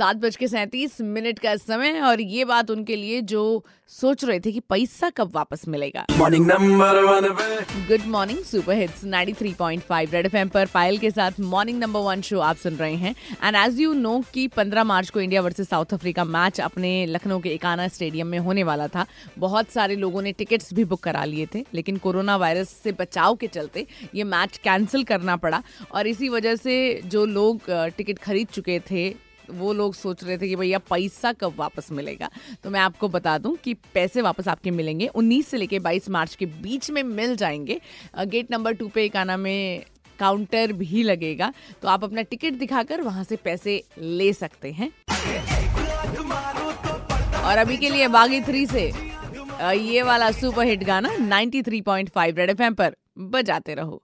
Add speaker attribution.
Speaker 1: सात बज के सैंतीस मिनट का समय और ये बात उनके लिए जो सोच रहे थे कि पैसा कब वापस मिलेगा।
Speaker 2: Morning number one
Speaker 1: good morning super hits 93.5 red FM पर पायल के साथ मॉर्निंग नंबर वन शो आप सुन रहे हैं। एंड एज यू नो कि 15 मार्च को India versus South Africa match अपने लखनऊ के एकाना स्टेडियम में होने वाला था। बहुत सारे लोगों ने टिकट्स भी बुक करा लिए थे लेकिन कोरोना वायरस से बचाव के चलते ये मैच कैंसिल करना पड़ा। और इसी वजह से जो लोग टिकट खरीद चुके थे वो लोग सोच रहे थे कि भैया पैसा कब वापस मिलेगा? तो मैं आपको बता दूँ कि पैसे वापस आपके मिलेंगे 19 से लेके 22 मार्च के बीच में मिल जाएँगे। गेट नंबर टू पे एकाना में काउंटर भी लगेगा तो आप अपना टिकट दिखाकर वहाँ से पैसे ले सकते हैं। और अभी के लिए बागी थ्री से ये वाला सुपर हिट गाना 93.5 रेड एफएम पर बजाते रहो।